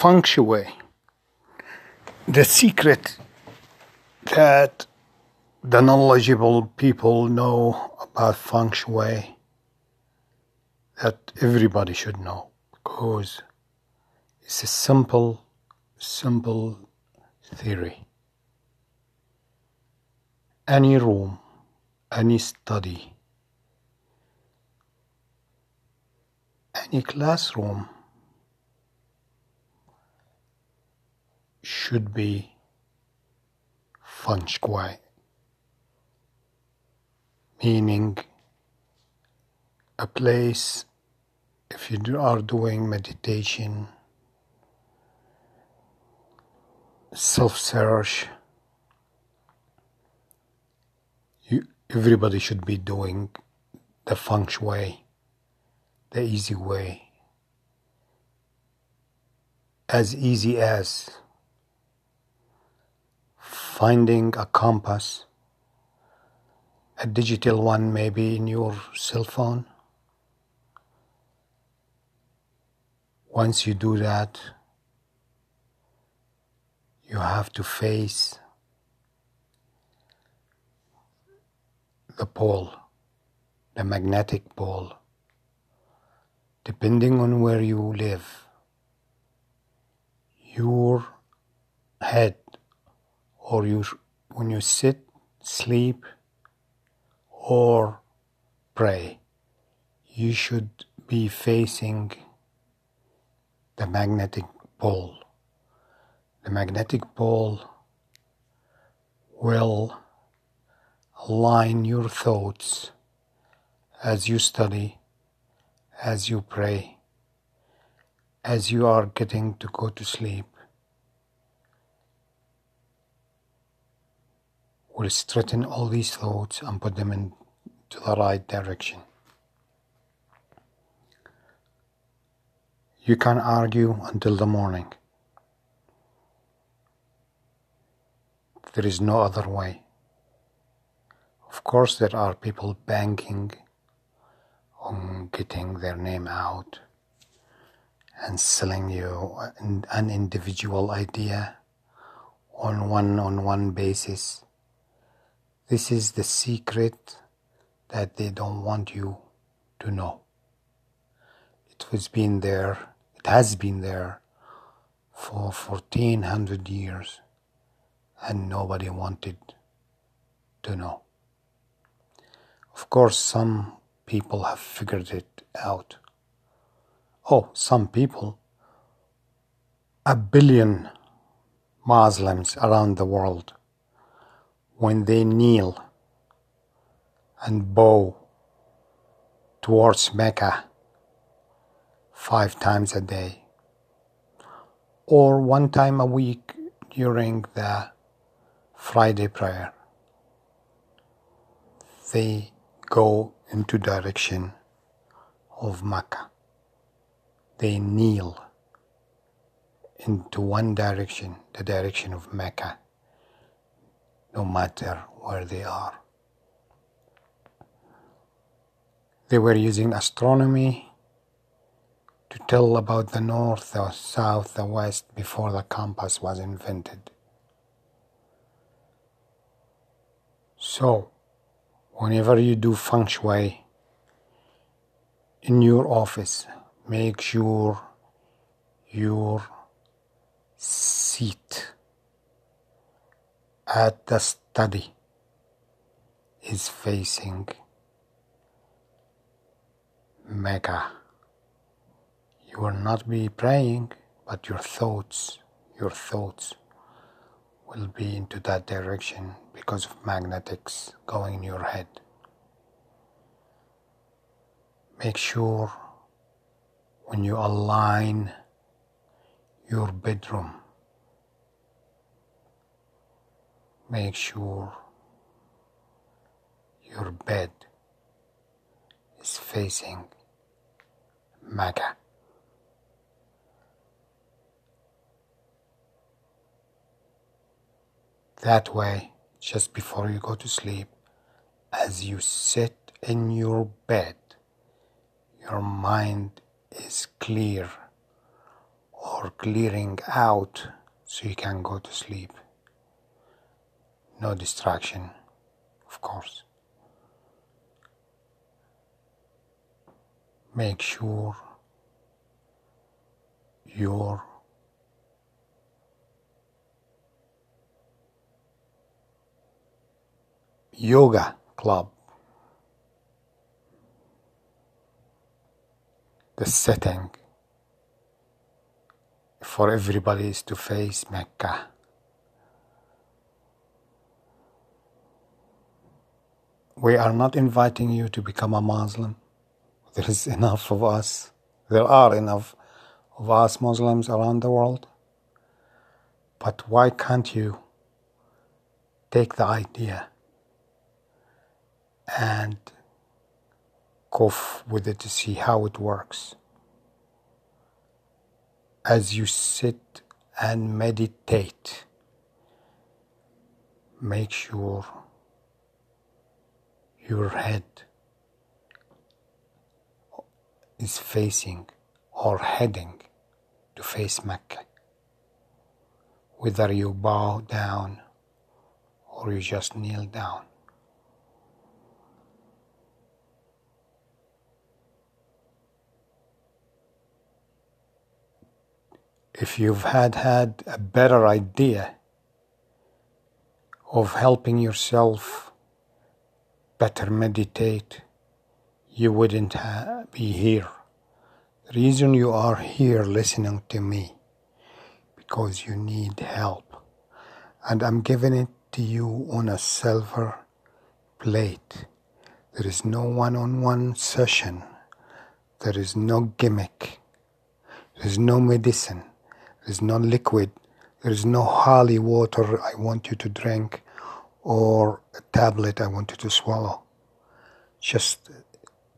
feng shui. The secret that the knowledgeable people know about feng shui that everybody should know because it's a simple, simple theory. Any room, any study, any classroom should be feng shui, meaning a place if you are doing meditation, self search, you, everybody should be doing the feng shui the easy way. As easy as finding a compass, a digital one maybe in your cell phone. Once you do that, you have to face the pole, the magnetic pole, depending on where you live. Your head or you when you sit, sleep, or pray, you should be facing the magnetic pole. The magnetic pole will align your thoughts as you study, as you pray, as you are getting to go to sleep. Will straighten all these thoughts and put them into the right direction. You can argue until the morning. There is no other way. Of course, there are people banking on getting their name out and selling you an individual idea on one on one basis this is the secret that they don't want you to know. It has been there, it has been there for 1400 years and nobody wanted to know. Of course, some people have figured it out. Oh, some people, a billion Muslims around the world when they kneel and bow towards Mecca five times a day or one time a week during the Friday prayer. They go into direction of Mecca. They kneel into one direction, the direction of Mecca no matter where they are. They were using astronomy to tell about the north, the south, the west before the compass was invented. So, whenever you do feng shui in your office, make sure your seat at the study is facing Mecca. You will not be praying, but your thoughts, your thoughts will be into that direction because of magnetics going in your head. Make sure when you align your bedroom make sure your bed is facing Mecca. That way, just before you go to sleep, as you sit in your bed, your mind is clear or clearing out so you can go to sleep. No distraction, of course. Make sure your yoga club the setting for everybody is to face Mecca. We are not inviting you to become a Muslim. There is enough of us. There are enough of us Muslims around the world. But why can't you take the idea and go with it to see how it works? As you sit and meditate, make sure your head is facing or heading to face Mecca. Whether you bow down or you just kneel down. If you've had had a better idea of helping yourself better meditate, you wouldn't be here. The reason you are here listening to me because you need help and I'm giving it to you on a silver plate. There is no one-on-one session. There is no gimmick. There is no medicine. There is no liquid. There is no holy water I want you to drink or a tablet I want you to swallow. Just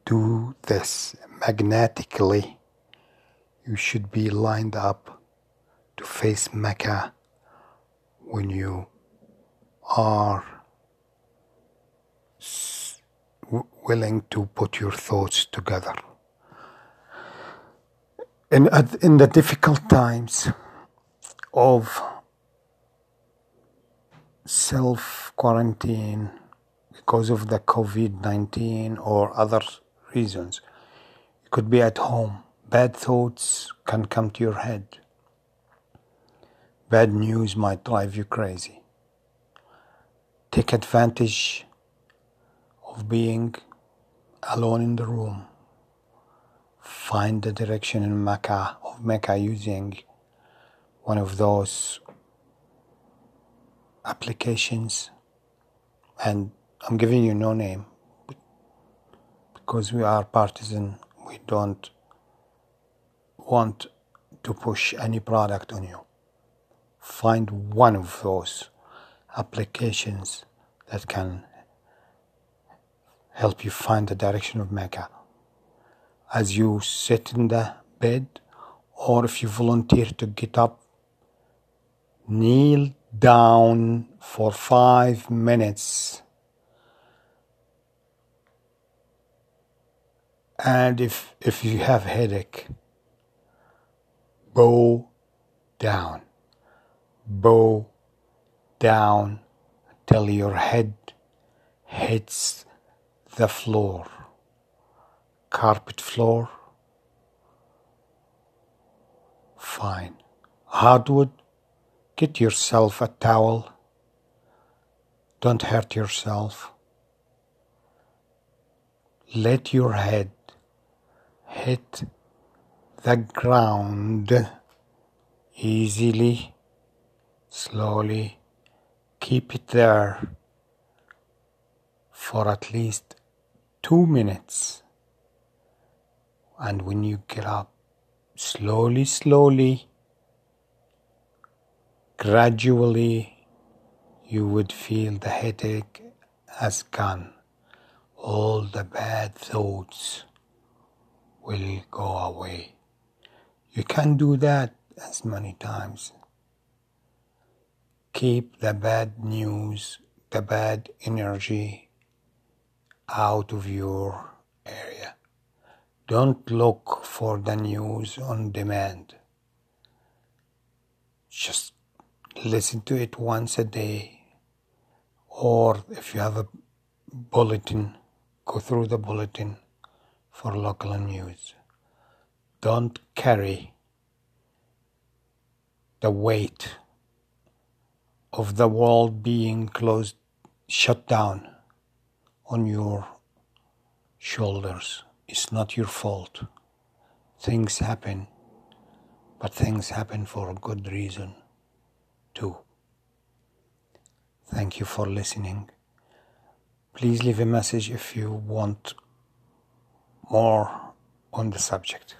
do this magnetically you should be lined up to face Mecca when you are willing to put your thoughts together. In, in the difficult times of self quarantine because of the COVID 19 or other reasons, you could be at home Bad thoughts can come to your head. Bad news might drive you crazy. Take advantage of being alone in the room. Find the direction in Mecca of Mecca using one of those applications and I'm giving you no name because we are partisan we don't want to push any product on you, find one of those applications that can help you find the direction of Mecca. As you sit in the bed, or if you volunteer to get up, kneel down for five minutes. And if, if you have headache, bow down, bow down till your head hits the floor, carpet floor. Fine. Hardwood, get yourself a towel. Don't hurt yourself. Let your head hit the ground easily, slowly. Keep it there for at least two minutes. And when you get up, slowly, slowly, gradually, you would feel the headache has gone. All the bad thoughts will go away. You can do that as many times. Keep the bad news, the bad energy out of your area. Don't look for the news on demand. just listen to it once a day. Or if you have a bulletin, go through the bulletin for local news. Don't carry the weight of the world being closed, shut down on your shoulders. It's not your fault. Things happen, but things happen for a good reason too. Thank you for listening. Please leave a message if you want more on the subject.